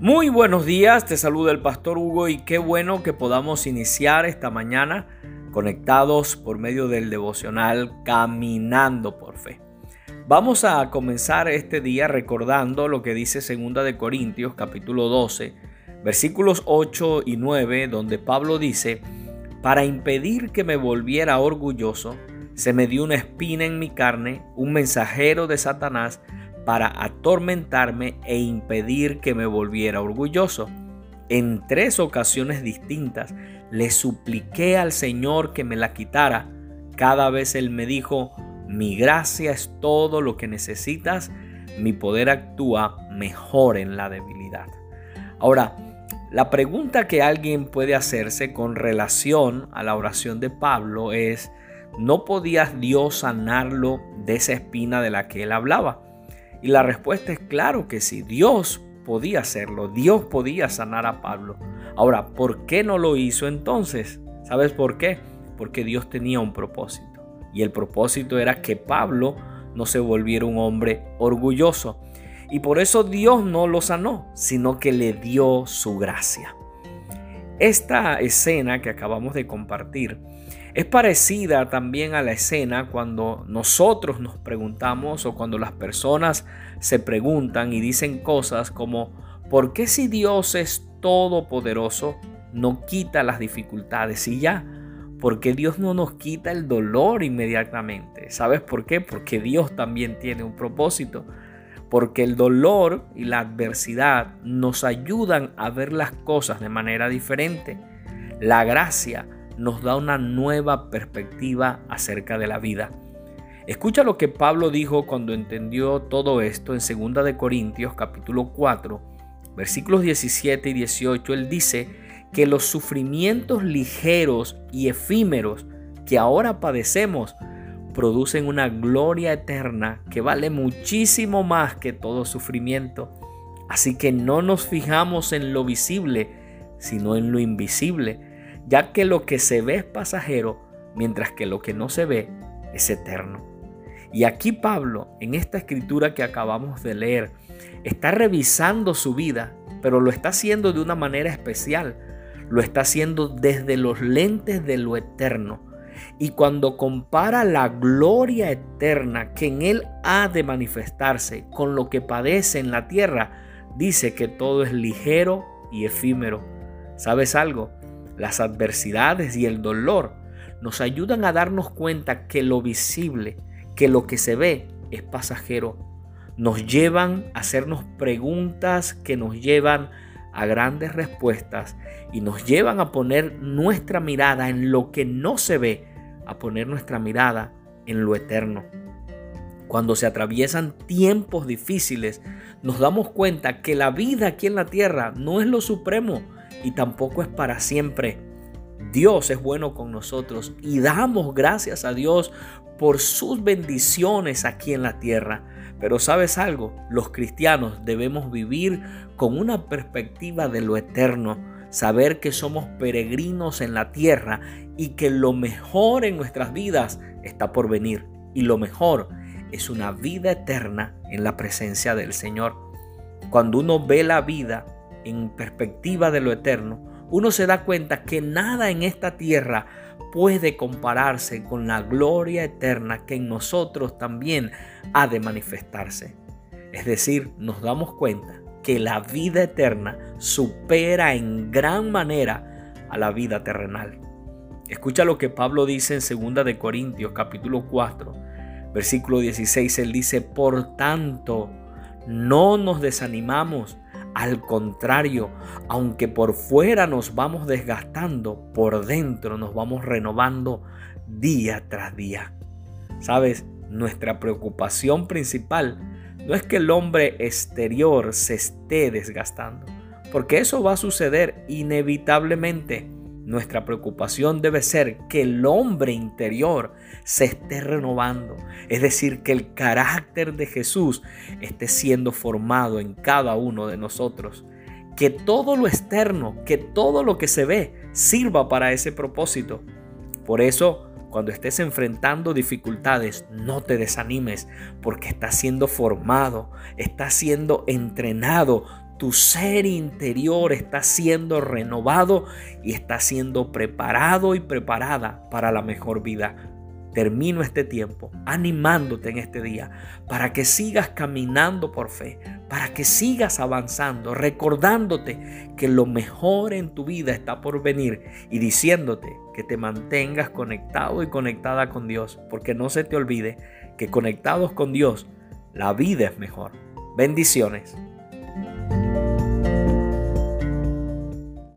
Muy buenos días, te saluda el pastor Hugo y qué bueno que podamos iniciar esta mañana conectados por medio del devocional Caminando por Fe. Vamos a comenzar este día recordando lo que dice 2 de Corintios capítulo 12, versículos 8 y 9, donde Pablo dice, para impedir que me volviera orgulloso, se me dio una espina en mi carne, un mensajero de Satanás, para atormentarme e impedir que me volviera orgulloso. En tres ocasiones distintas le supliqué al Señor que me la quitara. Cada vez Él me dijo, mi gracia es todo lo que necesitas, mi poder actúa mejor en la debilidad. Ahora, la pregunta que alguien puede hacerse con relación a la oración de Pablo es, ¿no podía Dios sanarlo de esa espina de la que él hablaba? Y la respuesta es claro que sí, Dios podía hacerlo, Dios podía sanar a Pablo. Ahora, ¿por qué no lo hizo entonces? ¿Sabes por qué? Porque Dios tenía un propósito. Y el propósito era que Pablo no se volviera un hombre orgulloso. Y por eso Dios no lo sanó, sino que le dio su gracia. Esta escena que acabamos de compartir es parecida también a la escena cuando nosotros nos preguntamos o cuando las personas se preguntan y dicen cosas como, ¿por qué si Dios es todopoderoso no quita las dificultades y ya? ¿Por qué Dios no nos quita el dolor inmediatamente? ¿Sabes por qué? Porque Dios también tiene un propósito. Porque el dolor y la adversidad nos ayudan a ver las cosas de manera diferente. La gracia nos da una nueva perspectiva acerca de la vida. Escucha lo que Pablo dijo cuando entendió todo esto en 2 de Corintios capítulo 4, versículos 17 y 18. Él dice que los sufrimientos ligeros y efímeros que ahora padecemos producen una gloria eterna que vale muchísimo más que todo sufrimiento. Así que no nos fijamos en lo visible, sino en lo invisible ya que lo que se ve es pasajero, mientras que lo que no se ve es eterno. Y aquí Pablo, en esta escritura que acabamos de leer, está revisando su vida, pero lo está haciendo de una manera especial. Lo está haciendo desde los lentes de lo eterno. Y cuando compara la gloria eterna que en él ha de manifestarse con lo que padece en la tierra, dice que todo es ligero y efímero. ¿Sabes algo? Las adversidades y el dolor nos ayudan a darnos cuenta que lo visible, que lo que se ve es pasajero. Nos llevan a hacernos preguntas que nos llevan a grandes respuestas y nos llevan a poner nuestra mirada en lo que no se ve, a poner nuestra mirada en lo eterno. Cuando se atraviesan tiempos difíciles, nos damos cuenta que la vida aquí en la tierra no es lo supremo, y tampoco es para siempre. Dios es bueno con nosotros y damos gracias a Dios por sus bendiciones aquí en la tierra. Pero sabes algo, los cristianos debemos vivir con una perspectiva de lo eterno, saber que somos peregrinos en la tierra y que lo mejor en nuestras vidas está por venir. Y lo mejor es una vida eterna en la presencia del Señor. Cuando uno ve la vida en perspectiva de lo eterno, uno se da cuenta que nada en esta tierra puede compararse con la gloria eterna que en nosotros también ha de manifestarse. Es decir, nos damos cuenta que la vida eterna supera en gran manera a la vida terrenal. Escucha lo que Pablo dice en 2 de Corintios capítulo 4, versículo 16, él dice, "Por tanto, no nos desanimamos, al contrario, aunque por fuera nos vamos desgastando, por dentro nos vamos renovando día tras día. Sabes, nuestra preocupación principal no es que el hombre exterior se esté desgastando, porque eso va a suceder inevitablemente nuestra preocupación debe ser que el hombre interior se esté renovando, es decir, que el carácter de Jesús esté siendo formado en cada uno de nosotros. Que todo lo externo, que todo lo que se ve sirva para ese propósito. Por eso, cuando estés enfrentando dificultades, no te desanimes porque estás siendo formado, estás siendo entrenado tu ser interior está siendo renovado y está siendo preparado y preparada para la mejor vida. Termino este tiempo animándote en este día para que sigas caminando por fe, para que sigas avanzando, recordándote que lo mejor en tu vida está por venir y diciéndote que te mantengas conectado y conectada con Dios, porque no se te olvide que conectados con Dios, la vida es mejor. Bendiciones.